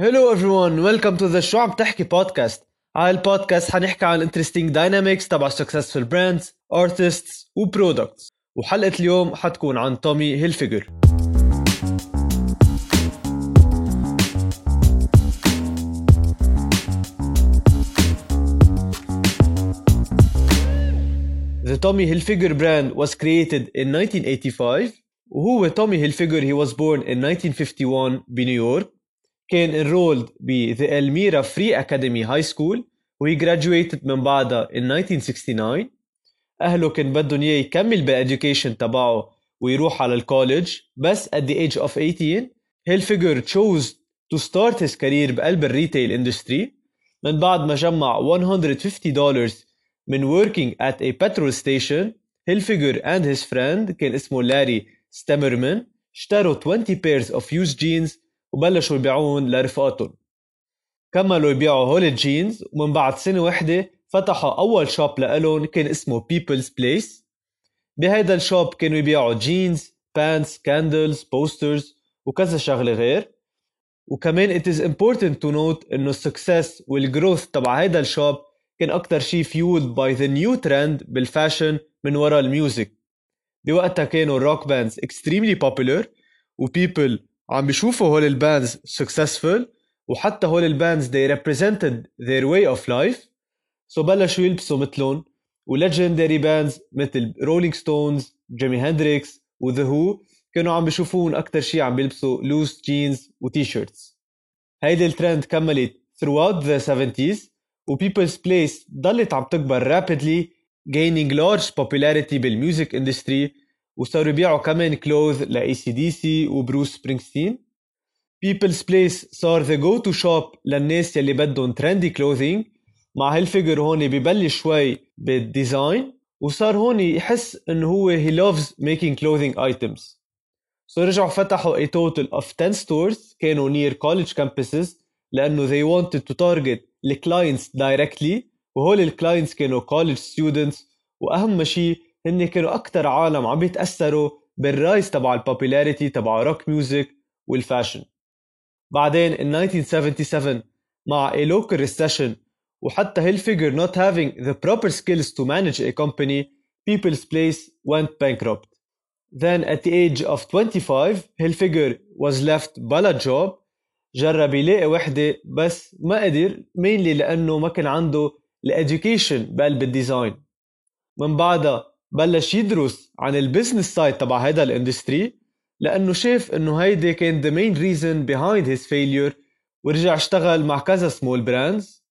Hello everyone welcome to the show عم تحكي بودكاست هاي البودكاست حنحكي عن ال interesting dynamics تبع successful brands artists و products وحلقة اليوم حتكون عن تومي هيلفيجر the Tommy Hilfiger brand was created in 1985 وهو تومي هيلفيجر he was born in 1951 بنيويورك. كان enrolled ب The Elmira Free Academy High School وهي graduated من بعدها in 1969 أهله كان بدهم إياه يكمل بال education تبعه ويروح على ال college بس at the age of 18 هيلفيجر chose to start his career بقلب ال retail industry من بعد ما جمع 150 دولار من working at a petrol station هيلفيجر and his friend كان اسمه لاري ستامرمان اشتروا 20 pairs of used jeans وبلشوا يبيعون لرفقاتهم. كملوا يبيعوا هول الجينز ومن بعد سنة وحدة فتحوا أول shop لإلهم كان اسمه People's Place. بهيدا ال shop كانوا يبيعوا جينز pants candles posters وكذا شغلة غير. وكمان it is important to note إنه ال success وال growth تبع هيدا ال shop كان أكتر شي fueled by the new trend بال fashion من ورا ال music. بوقتها كانوا ال rock bands extremely popular و people عم بيشوفوا هول ال bands successful وحتى هول ال bands they represented their way of life. so بلشوا يلبسوا مثلهم و legendary bands مثل رولينج ستونز جيمي هندريكس و The Who كانوا عم بيشوفون أكثر شيء عم بيلبسوا loose جينز و t-shirts هيدي الترند كملت throughout the 70s و People's Place ضلت عم تكبر rapidly gaining large popularity بال music industry وصاروا يبيعوا كمان clothes ل AC/DC وبروس سبرينغستين. People's Place صار the go-to shop للناس يلي بدهم trendy clothing مع هيلفيجر هون ببلش شوي بال design وصار هون يحس إنه هو he loves making clothing items So رجعوا فتحوا a total of 10 stores كانوا near college campuses لأنه they wanted to target ال clients directly. وهول ال clients كانوا college students. وأهم شيء هن كانوا أكثر عالم عم بيتأثروا بال rise تبع ال popularity تبع rock music وال fashion بعدين in 1977 مع a local recession وحتى هيلفيجر not having the proper skills to manage a company People's Place went bankrupt. Then at the age of 25 هيلفيجر was left بلا job جرب يلاقي وحدة بس ما قدر mainly لأنه ما كان عنده ال education بقلب ال design من بعدها بلش يدرس عن ال business side تبع هيدا ال industry لأنه شاف إنه هيدي كان the main reason behind his failure ورجع اشتغل مع كذا small brands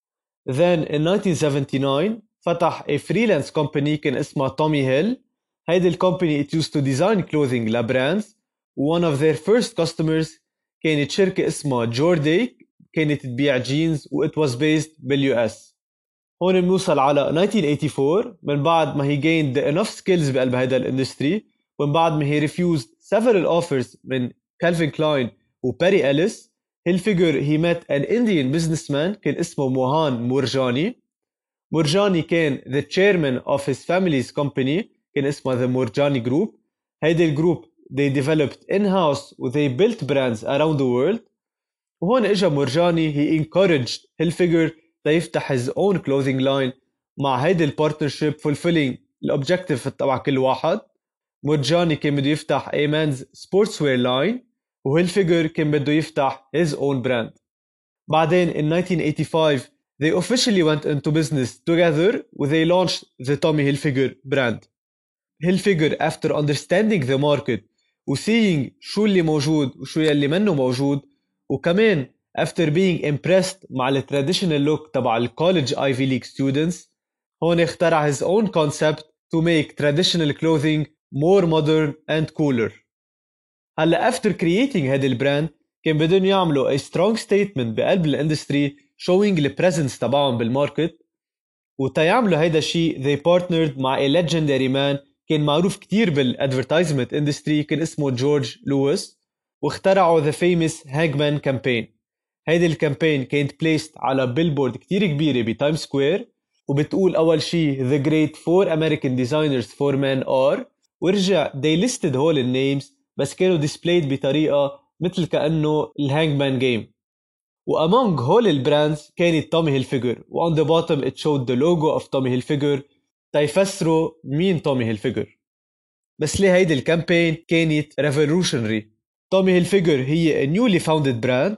then in 1979 فتح a freelance company كان اسمها تومي هيل هيدي ال company it used to design clothing ل brands. One of their first customers كانت شركة اسمها جورداش كانت تبيع جينز و it was based بال US هون بنوصل على 1984 من بعد ما هي gained enough skills بقلب هيدا ال industry ومن بعد ما هي refused several offers من كالفين كلاين وبيري إليس هيلفيجر هي met an Indian businessman كان اسمه موهان مورجاني مورجاني كان the chairman of his family's company كان اسمها the Murjani Group هيدي ال group they developed in-house و they built brands around the world وهون اجا مورجاني he encouraged هيلفيجر ليفتح his own clothing line مع هيدي ال partnership fulfilling ال objective تبع كل واحد مورجاني كان بده يفتح a men's sportswear line وهيلفيجر كان بده يفتح his own brand بعدين in 1985 they officially went into business together they launched the Tommy Hilfiger brand Hilfiger after understanding the market و seeing شو اللي موجود وشو يلي منه موجود وكمان after being impressed مع ال traditional look تبع ال college Ivy League students هون اخترع his own concept to make traditional clothing more modern and cooler. هلا after creating هذا ال brand كان بدهم يعملوا a strong statement بقلب ال industry showing the presence تبعهم بال market وتيعملوا هيدا الشيء they partnered مع a legendary man كان معروف كتير بال advertisement industry كان اسمه جورج لويس واخترعوا the famous Hangman campaign. هيدي ال campaign كانت placed على billboard كتير كبيرة ب Times Square وبتقول أول شي The Great Four American Designers for Men Are ورجع they listed هول ال names بس كانوا displayed بطريقة مثل كأنه ال hangman game و among هول ال brands كانت تومي هيلفيجر و on the bottom it showed the logo of تومي هيلفيجر تيفسروا مين تومي هيلفيجر بس ليه هيدي ال campaign كانت revolutionary تومي هيلفيجر هي newly founded brand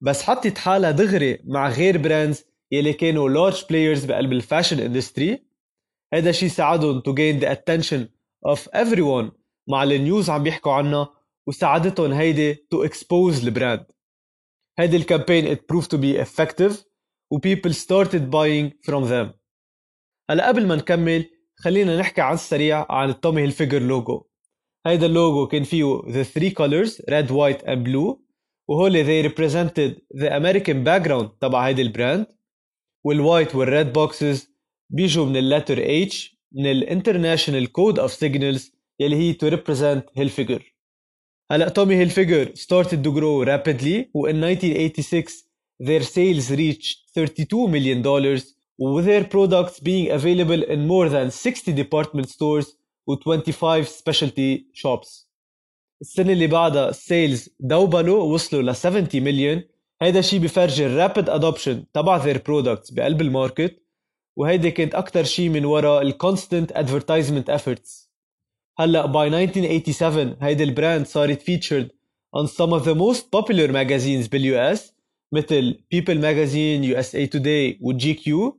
بس حطت حالها دغري مع غير brands يلي كانوا large players بقلب ال fashion industry هذا الشيء ساعدهم to gain the attention of everyone مع ال news عم بيحكوا عنها وساعدتهم هيدي to expose ال brand هيدي ال campaign it proved to be effective و people started buying from them. هلا قبل ما نكمل خلينا نحكي عن السريع عن التومي هيلفيجر لوجو هيدا اللوجو كان فيه the three colors red white and blue. وهول they represented the American background تبع هيدي البراند والوايت والريد بوكسز بيجوا من اللتر H من الانترناشونال كود اوف سيجنالز يلي هي to represent Hilfiger هلا تومي هيلفيجر started to grow rapidly و in 1986 their sales reached 32 million dollars with their products being available in more than 60 department stores و 25 specialty shops السنة اللي بعدها ال sales دوبلوا وصلوا ل 70 مليون هيدا الشيء بفرجي ال rapid adoption تبع their products بقلب ال market وهيدي كانت أكتر شيء من وراء ال constant advertisement efforts هلا by 1987 هيدي ال brand صارت featured on some of the most popular magazines بال US مثل People Magazine, USA Today و GQ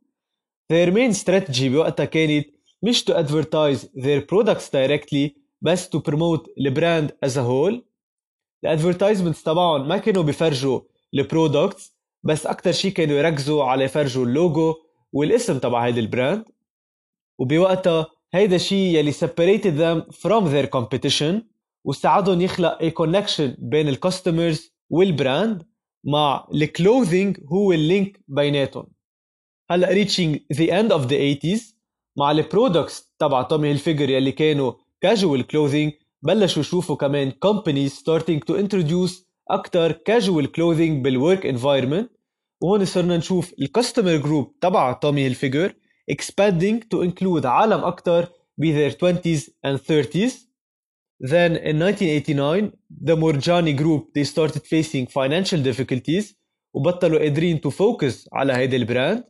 Their main strategy بوقتها كانت مش to advertise their products directly بس to promote ال brand as a whole. ال advertisements تبعهم ما كانوا بيفرجوا ال products بس أكثر شيء كانوا يركزوا على يفرجوا اللوجو والاسم تبع هيدي ال brand. وبوقتها هيدا الشيء يلي separated them from their competition وساعدهم يخلق a connection بين ال customers وال brand مع ال clothing هو ال link بيناتهم. هلأ reaching the end of the 80s مع ال products تبع تومي هيلفيجر يلي كانوا casual clothing بلشوا يشوفوا كمان companies starting to introduce أكثر casual clothing بالwork environment وهون صرنا نشوف ال customer group تبع تومي هيلفيجر expanding to include عالم أكثر ب their 20s and 30s Then in 1989 the Morjani group they started facing financial difficulties وبطلوا قادرين to focus على هيدي ال brand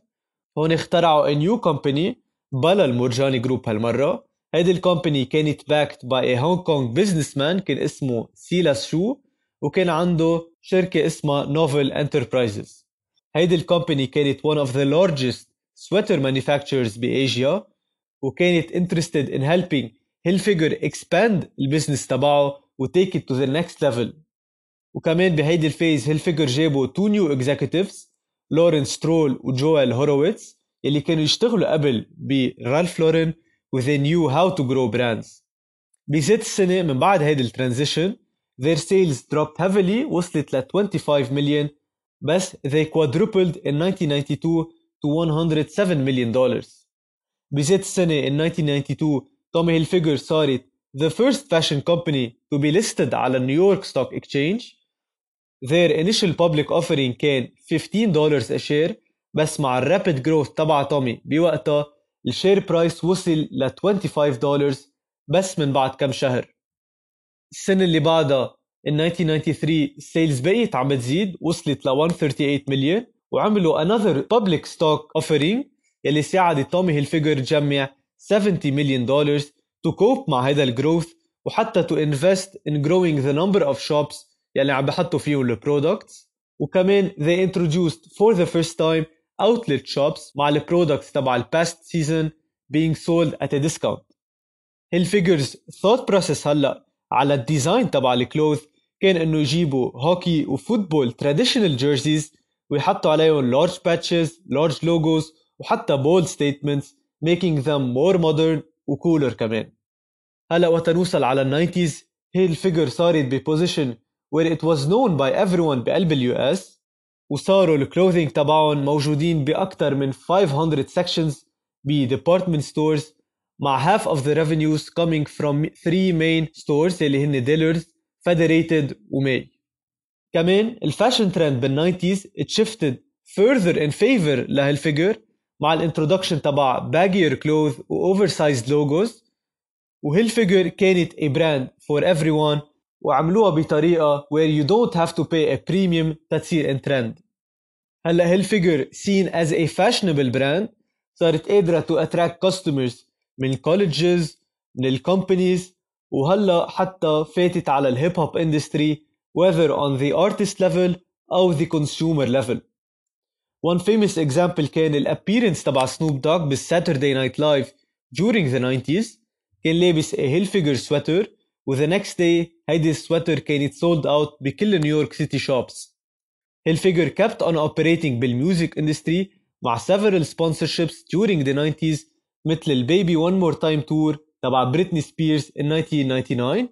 هون اخترعوا a new company بلا المورجاني group هالمرة هيدي ال company كانت backed by هونغ كونغ businessman كان اسمه سيلاس شو وكان عنده شركة اسمها نوفل انتربرايزز هيدي ال company كانت one of the largest sweater manufacturers بآسيا وكانت interested in helping Hilfiger expand ال business تبعه و take it to the next level. وكمان بهيدي ال phase هيلفيجر جابوا two new executives لورين سترول وجويل هورويتس يلي كانوا يشتغلوا قبل برالف لورين و they knew how to grow brands بست سنة من بعد هيدي الترانزيشن their sales dropped heavily وصلت ل 25 مليون بس they quadrupled in 1992 to 107 million dollars بذات السنة in 1992 تومي هيلفيجر صارت the first fashion company to be listed على نيويورك ستوك اكسشينج their initial public offering كان 15 دولار a share بس مع الرابid جروث تبع تومي بوقتها الشير برايس وصل ل 25 دولار بس من بعد كم شهر. السنة اللي بعدها in 1993 ال sales بقيت عم تزيد وصلت ل 138 مليون وعملوا another public stock offering يلي ساعد تومي هيلفيجر جمع 70 مليون دولار to cope مع هذا ال growth وحتى to invest in growing the number of shops يلي عم بحطوا فيهم ال products وكمان they introduced for the first time outlet shops مع ال products تبع ال past season being sold at a discount. Hilfiger's thought process هلا على ال design تبع ال clothes كان إنه يجيبوا hockey و football traditional jerseys ويحطوا عليهم large patches, large logos وحتى bold statements making them more modern وكولر كمان. هلا وقت نوصل على ال nineties هيلفيجر صارت ب position where it was known by everyone بقلب ال US وصاروا ال clothing تبعهم موجودين بأكثر من 500 sections ب department stores مع half of the revenues coming from three main stores اللي هن Dillard's فيدريتد وماي كمان ال fashion trend بال 90s it shifted further in favor ل Hilfiger مع ال introduction تبع baggier clothes و oversized logos و Hilfiger كانت a brand for everyone وعملوها بطريقة where you don't have to pay a premium تتصير in trend هلا Hilfiger seen as a fashionable brand صارت قادرة to attract customers من colleges من ال companies وهلا حتى فاتت على ال hip hop industry whether on the artist level أو the consumer level One famous example كان ال appearance تبع سنوب دوغ بال Saturday Night Live during the 90s كان لابس a Hilfiger sweater و the next day هيدي السويتر كانت sold out بكل نيويورك سيتي shops Hilfiger kept on operating بالميوزك industry مع several sponsorships during the 90s مثل البيبي One More Time Tour تبع بريتني سبيرز in 1999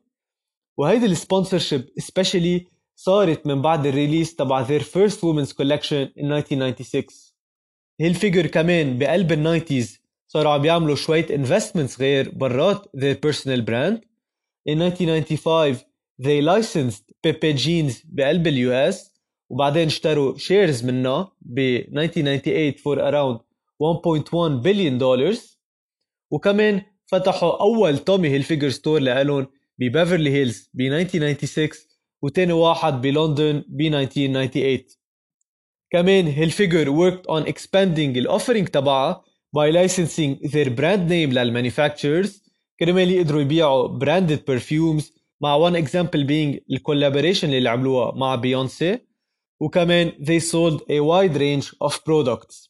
وهيدي السبونسرشيب especially صارت من بعد الريليس تبع their first women's collection in 1996 هالفيجر كمان بقلب الناينتيز صاروا عم بيعملوا شوية investments غير برات their personal brand in 1995 they licensed Pepe Jeans بقلب اليو إس وبعدين اشتروا shares منها ب 1998 for around 1.1 billion dollars. وكمان فتحوا أول تومي هيلفيجر store لإلهم ببيفرلي هيلز ب 1996 وتاني واحد بلندن ب 1998 كمان Hilfiger worked on expanding ال offering تبعها by licensing their brand name لل manufacturers كرمال يقدروا يبيعوا branded perfumes مع one example being ال collaboration اللي عملوها مع بيونسي وكمان they sold a wide range of products.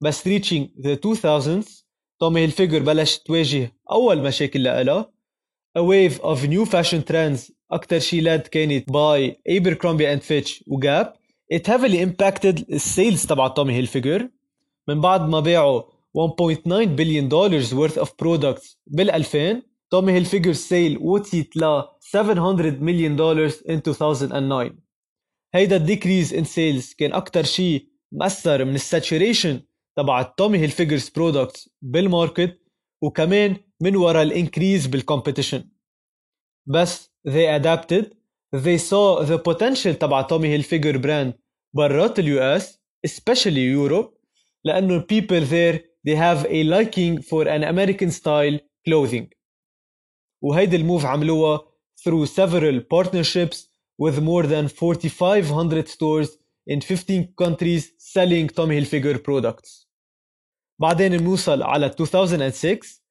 بس reaching the 2000s تومي هيلفيجر بلش تواجه أول مشاكل لها a wave of new fashion trends أكتر شي led كانت by ايبركرومبي اند فيتش وجاب it heavily impacted ال sales تبع تومي هيلفيجر من بعد ما باعوا 1.9 بليون دولار worth of products. بال 2000 تومي هيلفيجر sales وصلت ل 700 مليون دولار in 2009 هيدا ال decrease in sales كان أكتر شي مأثر من ال saturation تبع Tommy Hilfiger's products بال market وكمان من ورا ال increase بال competition بس they adapted. They saw the potential تبع تومي هيلفيجر brand برات اليو إس especially Europe لأنه people there they have a liking for an American style clothing وهيدي الموف عملوها through several partnerships with more than 4500 stores in 15 countries selling Tommy Hilfiger products بعدين بنوصل على 2006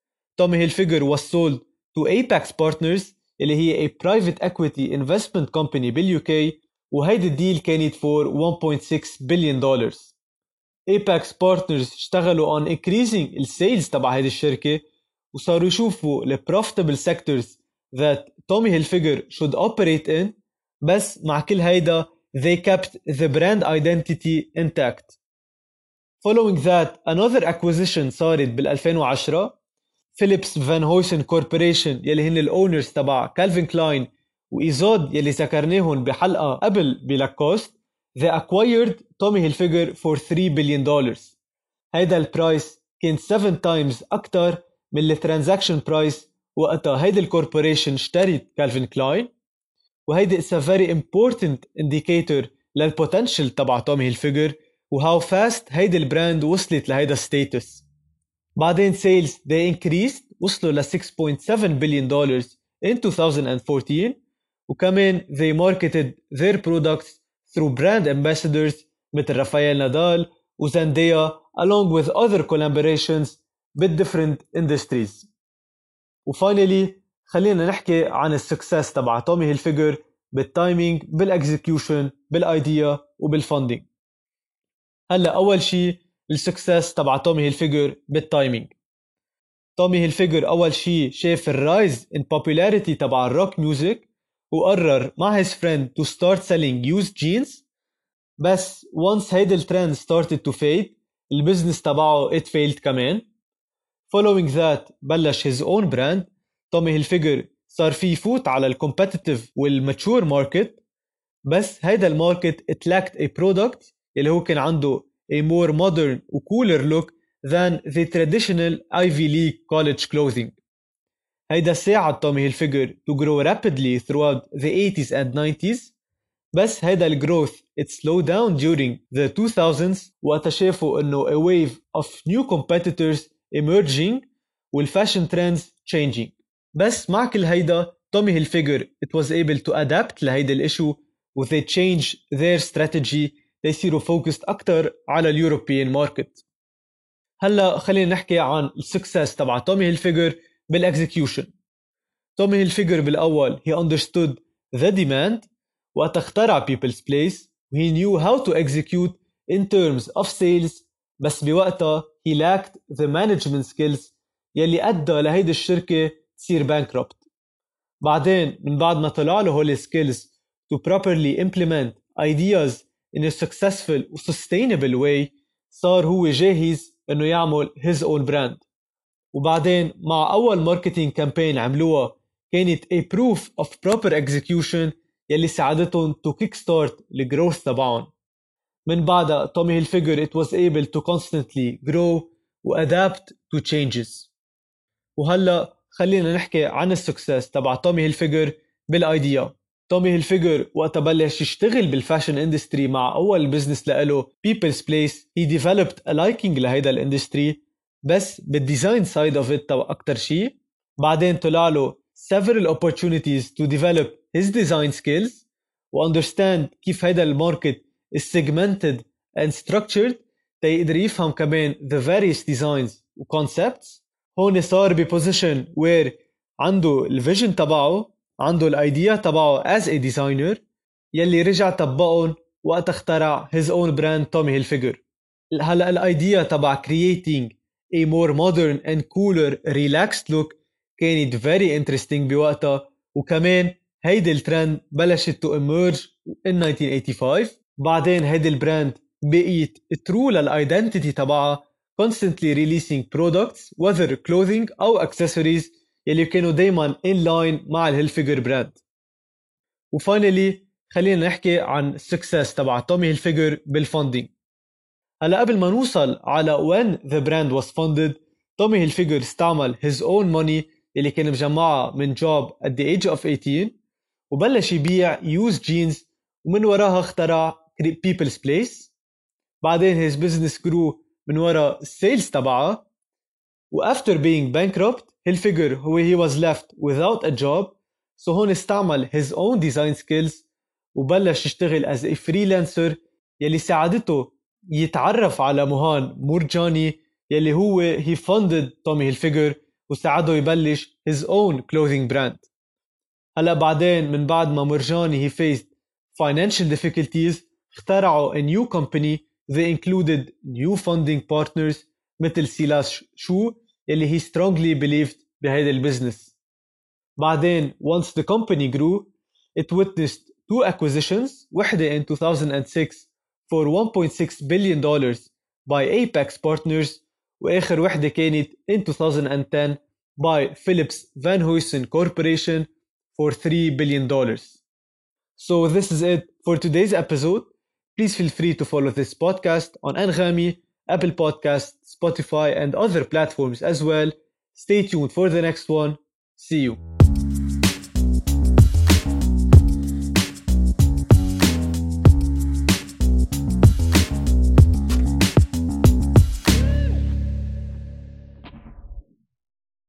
Tommy Hilfiger was sold to Apex Partners اللي هي a private equity investment company باليو كي وهيدي الديل كانت for 1.6 بليون دولار Apex Partners اشتغلوا on increasing ال sales تبع هيدي الشركة وصاروا يشوفوا ال profitable sectors that Tommy Hilfiger should operate in بس مع كل هيدا they kept the brand identity intact. Following that another acquisition صارت بال 2010 Phillips-Van Heusen Corporation يلي هن ال owners تبع كالفين كلاين وايزود يلي ذكرناهم بحلقة قبل بلاكوست they acquired تومي هيلفيجر for 3 بليون دولار هيدا ال price كان 7 times أكثر من ال transaction price وقتها. هيدي ال corporation اشترت كالفين كلاين. وهيدي it's a very important indicator لل potential تبع تومي هيلفيجر و how fast هيدي ال brand وصلت لهيدا status بعدين sales they increased وصلوا ل 6.7 بليون دولار in 2014 وكمان they marketed their products through brand ambassadors مثل رافائيل نادال وزانديا along with other collaborations different industries. و finally خلينا نحكي عن ال success تبع تومي هيلفيجر بالتايمينج بالاكزكيوشن بالايديا وبالفندنج هلا أول شيء ال success تبع تومي هيلفيجر بال timing تومي هيلفيجر أول شيء شاف ال rise in popularity تبع ال rock music وقرر مع his friend to start selling used jeans بس once هيدا ال trend started to fade ال business تبعه it failed كمان following that بلش his own brand تومي هيلفيجر صار فيه يفوت على ال competitive وال mature market بس هيدا ال market it lacked a product اللي هو كان عنده a more modern و cooler look than the traditional Ivy League college clothing. هيدا ساعد تومي هيلفيجر to grow rapidly throughout the 80s and 90s بس هيدا الجروث it slowed down during the 2000s وقتا شافوا إنه a wave of new competitors emerging والفاشن trends changing. بس مع كل هيدا تومي هيلفيجر it was able to adapt لهيدا الاشو و they changed their strategy. ليصيروا focused أكتر على ال European market. هلأ خلينا نحكي عن ال success تبع تومي هيلفيجر بال execution تومي هيلفيجر بالاول he understood the demand وقت اخترع people's place he knew how to execute in terms of sales بس بوقتها he lacked the management skills يلي أدى لهيدي الشركة تصير bankrupt بعدين من بعد ما طلع له هول ال skills to properly implement ideas in a successful و sustainable way صار هو جاهز انه يعمل his own brand وبعدين مع أول marketing campaign عملوها كانت a proof of proper execution يلي ساعدتهم to kickstart ال growth تبعهم. من بعدها تومي هيلفيجر it was able to constantly grow و adapt to changes. وهلا خلينا نحكي عن ال success تبع تومي هيلفيجر بال idea تومي هيلفيجر وقت بلش يشتغل بال fashion industry مع أول business لإله People's Place he developed a liking لهيدا ال industry بس بال design side of it أكثر شيء بعدين طلع له several opportunities to develop his design skills و understand كيف هيدا الماركت is segmented and structured. تيقدر يفهم كمان the various designs و concepts. هون صار ب position where عنده ال vision تبعه عنده ال idea تبعه as a designer يلي رجع طبقهم وقت اخترع his own brand تومي هيلفيجر هلا ال idea تبع creating a more modern and cooler relaxed look كانت very interesting بوقتها. وكمان هيدي الترند بلشت to emerge in 1985 بعدين هيدي ال brand بقيت true لل identity تبعها constantly releasing products whether clothing أو accessories يلي كانوا دايما in line مع الهيلفيجر brand و finally خلينا نحكي عن ال success تبع تومي هيلفيجر بال funding هلا قبل ما نوصل على when the brand was funded تومي هيلفيجر استعمل his own money اللي كان مجمعها من job at the age of 18 وبلش يبيع used jeans ومن وراها اخترع People's Place بعدين his business grew من ورا السيلز تبعها after being bankrupt Hilfiger هو he was left without a job so هون استعمل his own design skills وبلش يشتغل as a freelancer يلي ساعدته يتعرف على مهان مورجاني يلي هو he funded تومي هيلفيجر وساعده يبلش his own clothing brand هلا بعدين من بعد ما مرجاني he faced financial difficulties اخترعوا a new company they included new funding partners مثل سيلاس شو يلي he strongly believed بهيدا البزنس بعدين once the company grew it witnessed two acquisitions وحدة in 2006 for 1.6 billion dollars by Apex Partners واخر وحده كانت in 2010 by Philips Van Huysen Corporation for 3 billion dollars. So this is it for today's episode. Please feel free to follow this podcast on Anghami, Apple Podcast, Spotify, and other platforms as well. Stay tuned for the next one. See you.